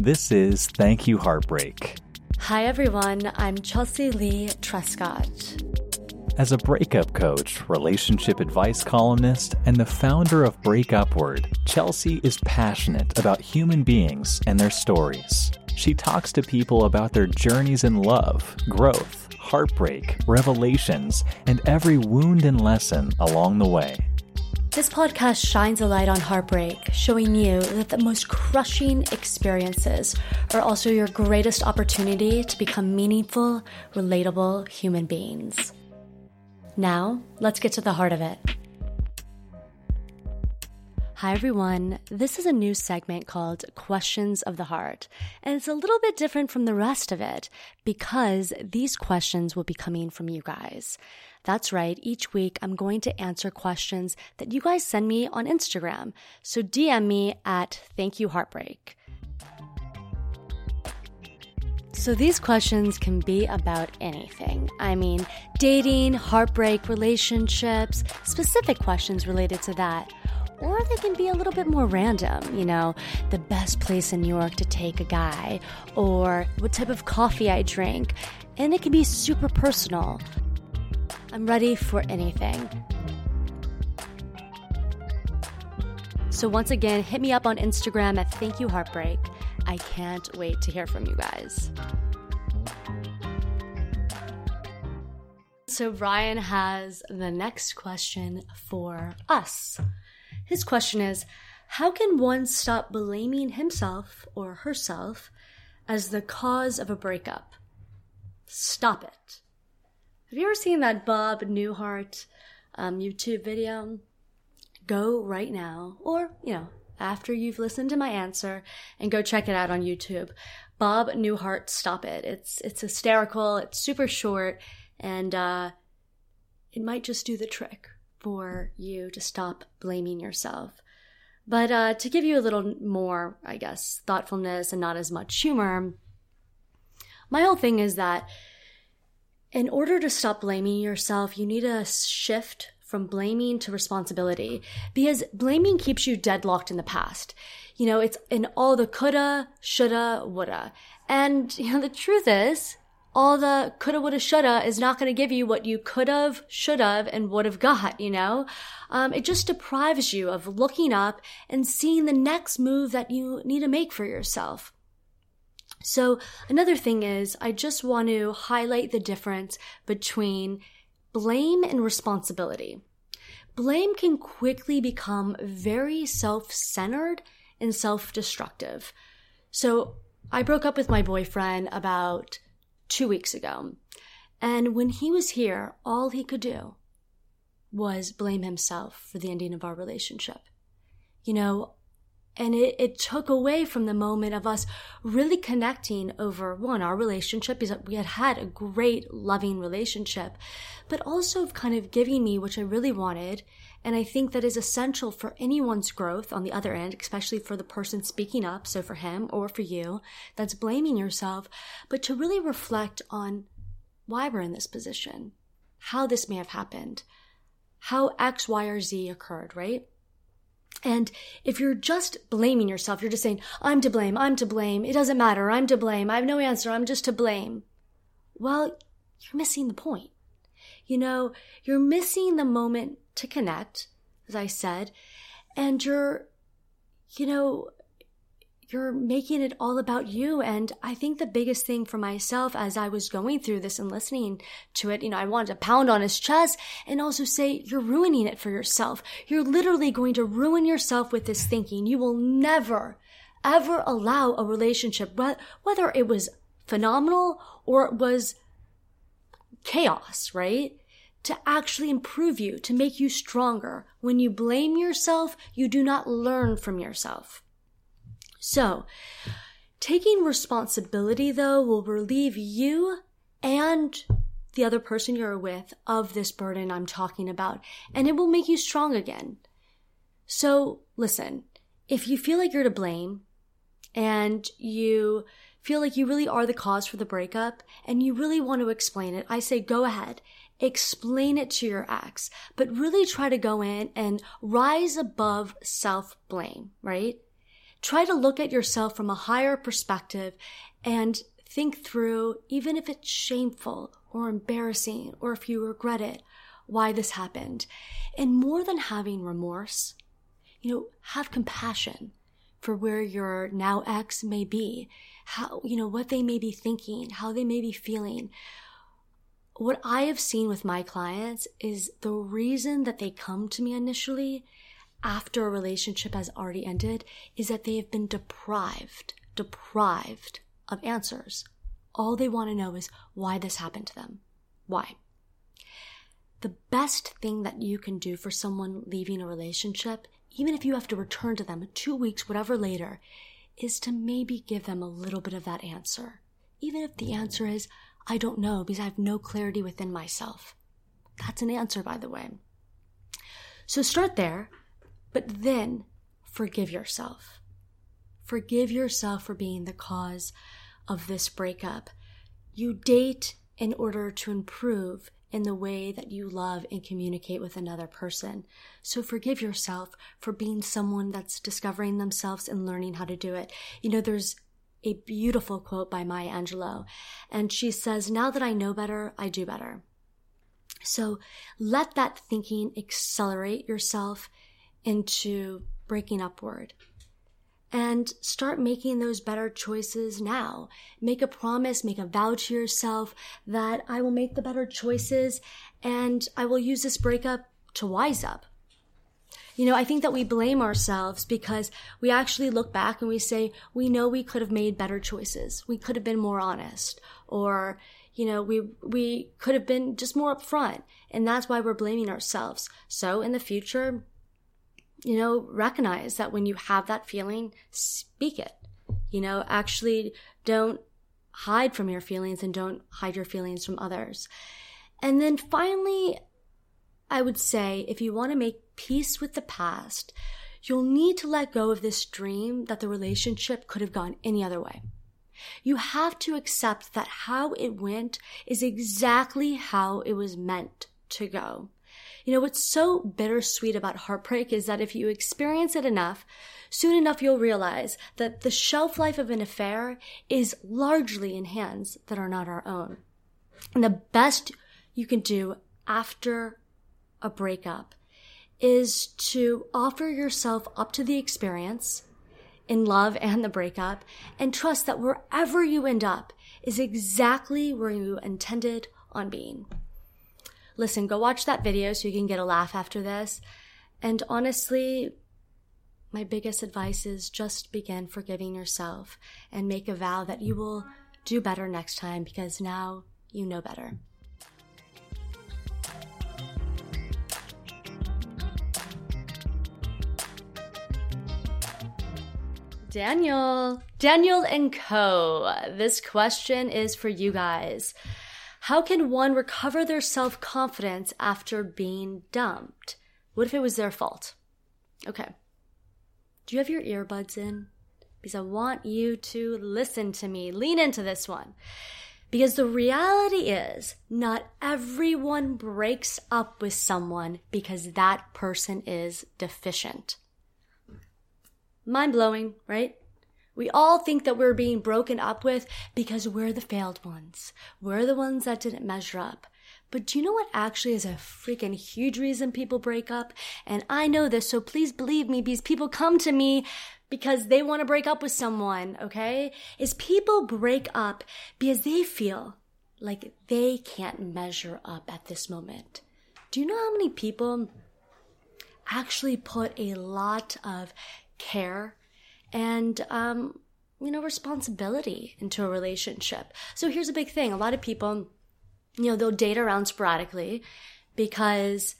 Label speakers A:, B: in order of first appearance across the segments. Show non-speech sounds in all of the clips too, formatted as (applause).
A: This is Thank You Heartbreak.
B: Hi, everyone. I'm Chelsea Leigh Trescott.
A: As a breakup coach, relationship advice columnist, and the founder of Break Upward, Chelsea is passionate about human beings and their stories. She talks to people about their journeys in love, growth, heartbreak, revelations, and every wound and lesson along the way.
B: This podcast shines a light on heartbreak, showing you that the most crushing experiences are also your greatest opportunity to become meaningful, relatable human beings. Now, let's get to the heart of it. Hi, everyone. This is a new segment called Questions of the Heart, and it's a little bit different from the rest of it because these questions will be coming from you guys. That's right. Each week, I'm going to answer questions that you guys send me on Instagram. So DM me at Thank You Heartbreak. So these questions can be about anything. I mean, dating, heartbreak, relationships, specific questions related to that. Or they can be a little bit more random, you know, the best place in New York to take a guy, or what type of coffee I drink. And it can be super personal. I'm ready for anything. So, once again, hit me up on Instagram at Thank You Heartbreak. I can't wait to hear from you guys. So, Brian has the next question for us. His question is How can one stop blaming himself or herself as the cause of a breakup? Stop it. Have you ever seen that Bob Newhart um, YouTube video? Go right now, or, you know, after you've listened to my answer and go check it out on YouTube. Bob Newhart, stop it. It's it's hysterical. It's super short, and uh, it might just do the trick for you to stop blaming yourself. But uh, to give you a little more, I guess, thoughtfulness and not as much humor, my whole thing is that in order to stop blaming yourself, you need to shift from blaming to responsibility because blaming keeps you deadlocked in the past. You know, it's in all the coulda, shoulda, woulda. And, (laughs) you know, the truth is, all the coulda, woulda, shoulda is not going to give you what you could have, should have, and would have got, you know? Um, it just deprives you of looking up and seeing the next move that you need to make for yourself. So another thing is, I just want to highlight the difference between blame and responsibility. Blame can quickly become very self-centered and self-destructive. So I broke up with my boyfriend about two weeks ago. And when he was here, all he could do was blame himself for the ending of our relationship. You know, and it, it took away from the moment of us really connecting over one, our relationship, because we had had a great, loving relationship, but also of kind of giving me, which I really wanted. And I think that is essential for anyone's growth on the other end, especially for the person speaking up. So for him or for you, that's blaming yourself, but to really reflect on why we're in this position, how this may have happened, how X, Y, or Z occurred, right? And if you're just blaming yourself, you're just saying, I'm to blame, I'm to blame, it doesn't matter, I'm to blame, I have no answer, I'm just to blame. Well, you're missing the point. You know, you're missing the moment to connect, as I said, and you're, you know, you're making it all about you. And I think the biggest thing for myself as I was going through this and listening to it, you know, I wanted to pound on his chest and also say, you're ruining it for yourself. You're literally going to ruin yourself with this thinking. You will never, ever allow a relationship, whether it was phenomenal or it was chaos, right? To actually improve you, to make you stronger. When you blame yourself, you do not learn from yourself. So, taking responsibility though will relieve you and the other person you're with of this burden I'm talking about, and it will make you strong again. So, listen, if you feel like you're to blame and you feel like you really are the cause for the breakup and you really want to explain it, I say go ahead. Explain it to your ex, but really try to go in and rise above self blame, right? Try to look at yourself from a higher perspective and think through, even if it's shameful or embarrassing or if you regret it, why this happened. And more than having remorse, you know, have compassion for where your now ex may be, how, you know, what they may be thinking, how they may be feeling. What I have seen with my clients is the reason that they come to me initially after a relationship has already ended is that they have been deprived, deprived of answers. All they want to know is why this happened to them. Why? The best thing that you can do for someone leaving a relationship, even if you have to return to them two weeks, whatever later, is to maybe give them a little bit of that answer. Even if the answer is, I don't know because I have no clarity within myself. That's an answer, by the way. So start there but then forgive yourself. Forgive yourself for being the cause of this breakup. You date in order to improve in the way that you love and communicate with another person. So forgive yourself for being someone that's discovering themselves and learning how to do it. You know, there's a beautiful quote by Maya Angelou, and she says, Now that I know better, I do better. So let that thinking accelerate yourself into breaking upward. And start making those better choices now. Make a promise, make a vow to yourself that I will make the better choices and I will use this breakup to wise up. You know, I think that we blame ourselves because we actually look back and we say, we know we could have made better choices. We could have been more honest or, you know, we, we could have been just more upfront. And that's why we're blaming ourselves. So in the future, you know, recognize that when you have that feeling, speak it. You know, actually don't hide from your feelings and don't hide your feelings from others. And then finally, I would say if you want to make peace with the past, you'll need to let go of this dream that the relationship could have gone any other way. You have to accept that how it went is exactly how it was meant to go. You know, what's so bittersweet about heartbreak is that if you experience it enough, soon enough you'll realize that the shelf life of an affair is largely in hands that are not our own. And the best you can do after a breakup is to offer yourself up to the experience in love and the breakup and trust that wherever you end up is exactly where you intended on being listen, go watch that video so you can get a laugh after this. And honestly, my biggest advice is just begin forgiving yourself and make a vow that you will do better next time because now you know better. Daniel, Daniel and Co. This question is for you guys. How can one recover their self confidence after being dumped? What if it was their fault? Okay. Do you have your earbuds in? Because I want you to listen to me. Lean into this one. Because the reality is, not everyone breaks up with someone because that person is deficient. Mind blowing, right? We all think that we're being broken up with because we're the failed ones. We're the ones that didn't measure up. But do you know what actually is a freaking huge reason people break up? And I know this, so please believe me because people come to me because they want to break up with someone, okay? Is people break up because they feel like they can't measure up at this moment. Do you know how many people actually put a lot of care and um, you know responsibility into a relationship. So here's a big thing: a lot of people, you know, they'll date around sporadically because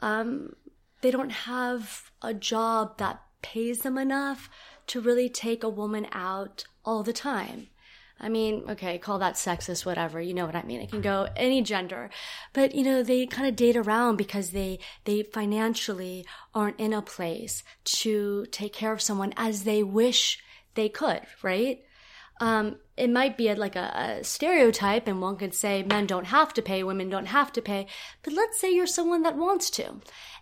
B: um, they don't have a job that pays them enough to really take a woman out all the time. I mean, okay, call that sexist, whatever. You know what I mean. It can go any gender, but you know, they kind of date around because they, they financially aren't in a place to take care of someone as they wish they could, right? Um, it might be like a, a stereotype and one could say men don't have to pay, women don't have to pay. But let's say you're someone that wants to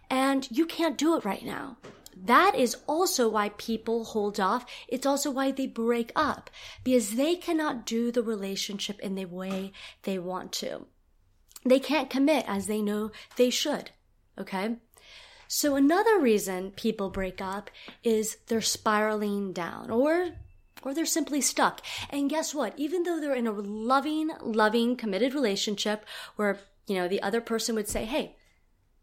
B: and you can't do it right now. That is also why people hold off. It's also why they break up because they cannot do the relationship in the way they want to. They can't commit as they know they should. Okay. So another reason people break up is they're spiraling down or or they're simply stuck. And guess what? Even though they're in a loving, loving, committed relationship where, you know, the other person would say, Hey,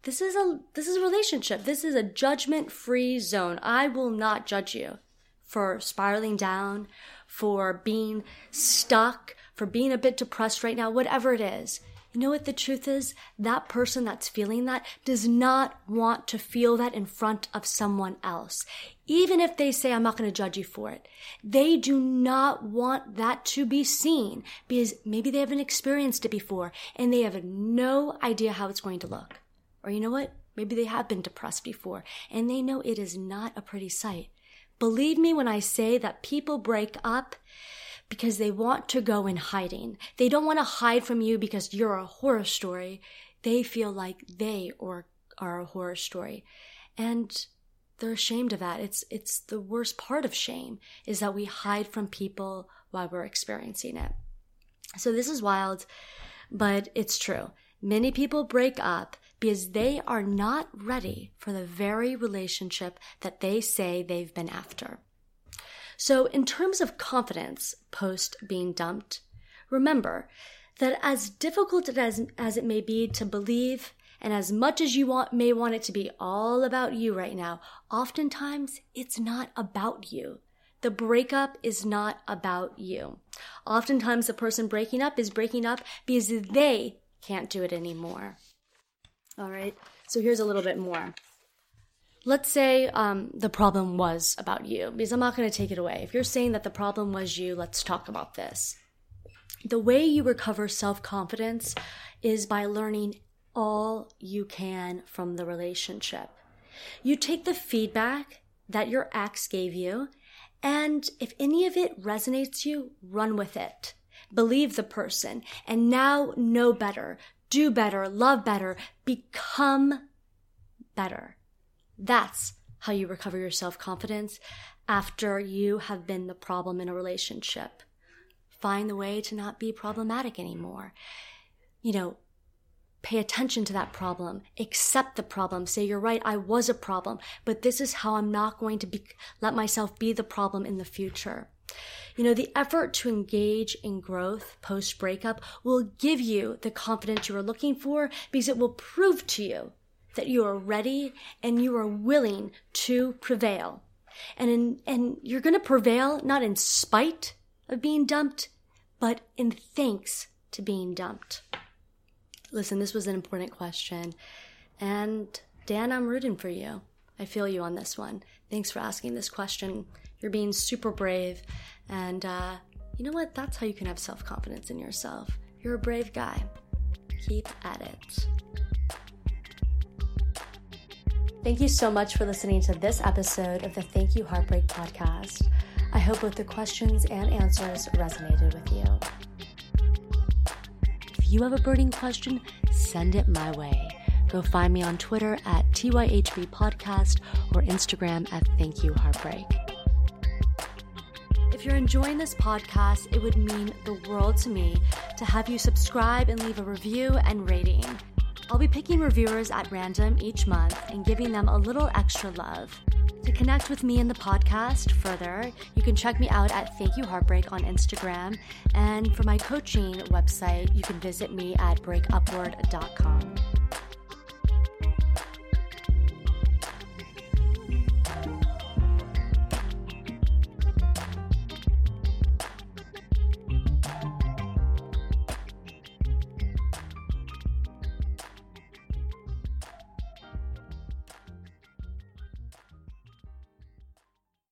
B: this is a this is a relationship. This is a judgment-free zone. I will not judge you for spiraling down, for being stuck, for being a bit depressed right now, whatever it is. You know what the truth is? That person that's feeling that does not want to feel that in front of someone else. Even if they say, I'm not going to judge you for it. They do not want that to be seen because maybe they haven't experienced it before and they have no idea how it's going to look. Or you know what? Maybe they have been depressed before and they know it is not a pretty sight. Believe me when I say that people break up because they want to go in hiding. They don't want to hide from you because you're a horror story. They feel like they or are a horror story. And they're ashamed of that. It's it's the worst part of shame is that we hide from people while we're experiencing it. So this is wild, but it's true. Many people break up because they are not ready for the very relationship that they say they've been after. So, in terms of confidence post being dumped, remember that as difficult as, as it may be to believe, and as much as you want, may want it to be all about you right now, oftentimes it's not about you. The breakup is not about you. Oftentimes the person breaking up is breaking up because they can't do it anymore. All right. So here's a little bit more. Let's say um, the problem was about you, because I'm not going to take it away. If you're saying that the problem was you, let's talk about this. The way you recover self confidence is by learning all you can from the relationship. You take the feedback that your ex gave you, and if any of it resonates you, run with it. Believe the person, and now know better do better, love better, become better. That's how you recover your self confidence after you have been the problem in a relationship. Find the way to not be problematic anymore. You know, pay attention to that problem, accept the problem, say, you're right, I was a problem, but this is how I'm not going to be, let myself be the problem in the future. You know, the effort to engage in growth post breakup will give you the confidence you are looking for because it will prove to you that you are ready and you are willing to prevail. And in, and you're going to prevail not in spite of being dumped, but in thanks to being dumped. Listen, this was an important question. And Dan, I'm rooting for you. I feel you on this one. Thanks for asking this question. You're being super brave. And uh, you know what? That's how you can have self confidence in yourself. You're a brave guy. Keep at it. Thank you so much for listening to this episode of the Thank You Heartbreak podcast. I hope both the questions and answers resonated with you. If you have a burning question, send it my way. Go find me on Twitter at TYHB Podcast or Instagram at Thank You Heartbreak. If you're enjoying this podcast, it would mean the world to me to have you subscribe and leave a review and rating. I'll be picking reviewers at random each month and giving them a little extra love. To connect with me and the podcast further, you can check me out at Thank You Heartbreak on Instagram. And for my coaching website, you can visit me at breakupward.com.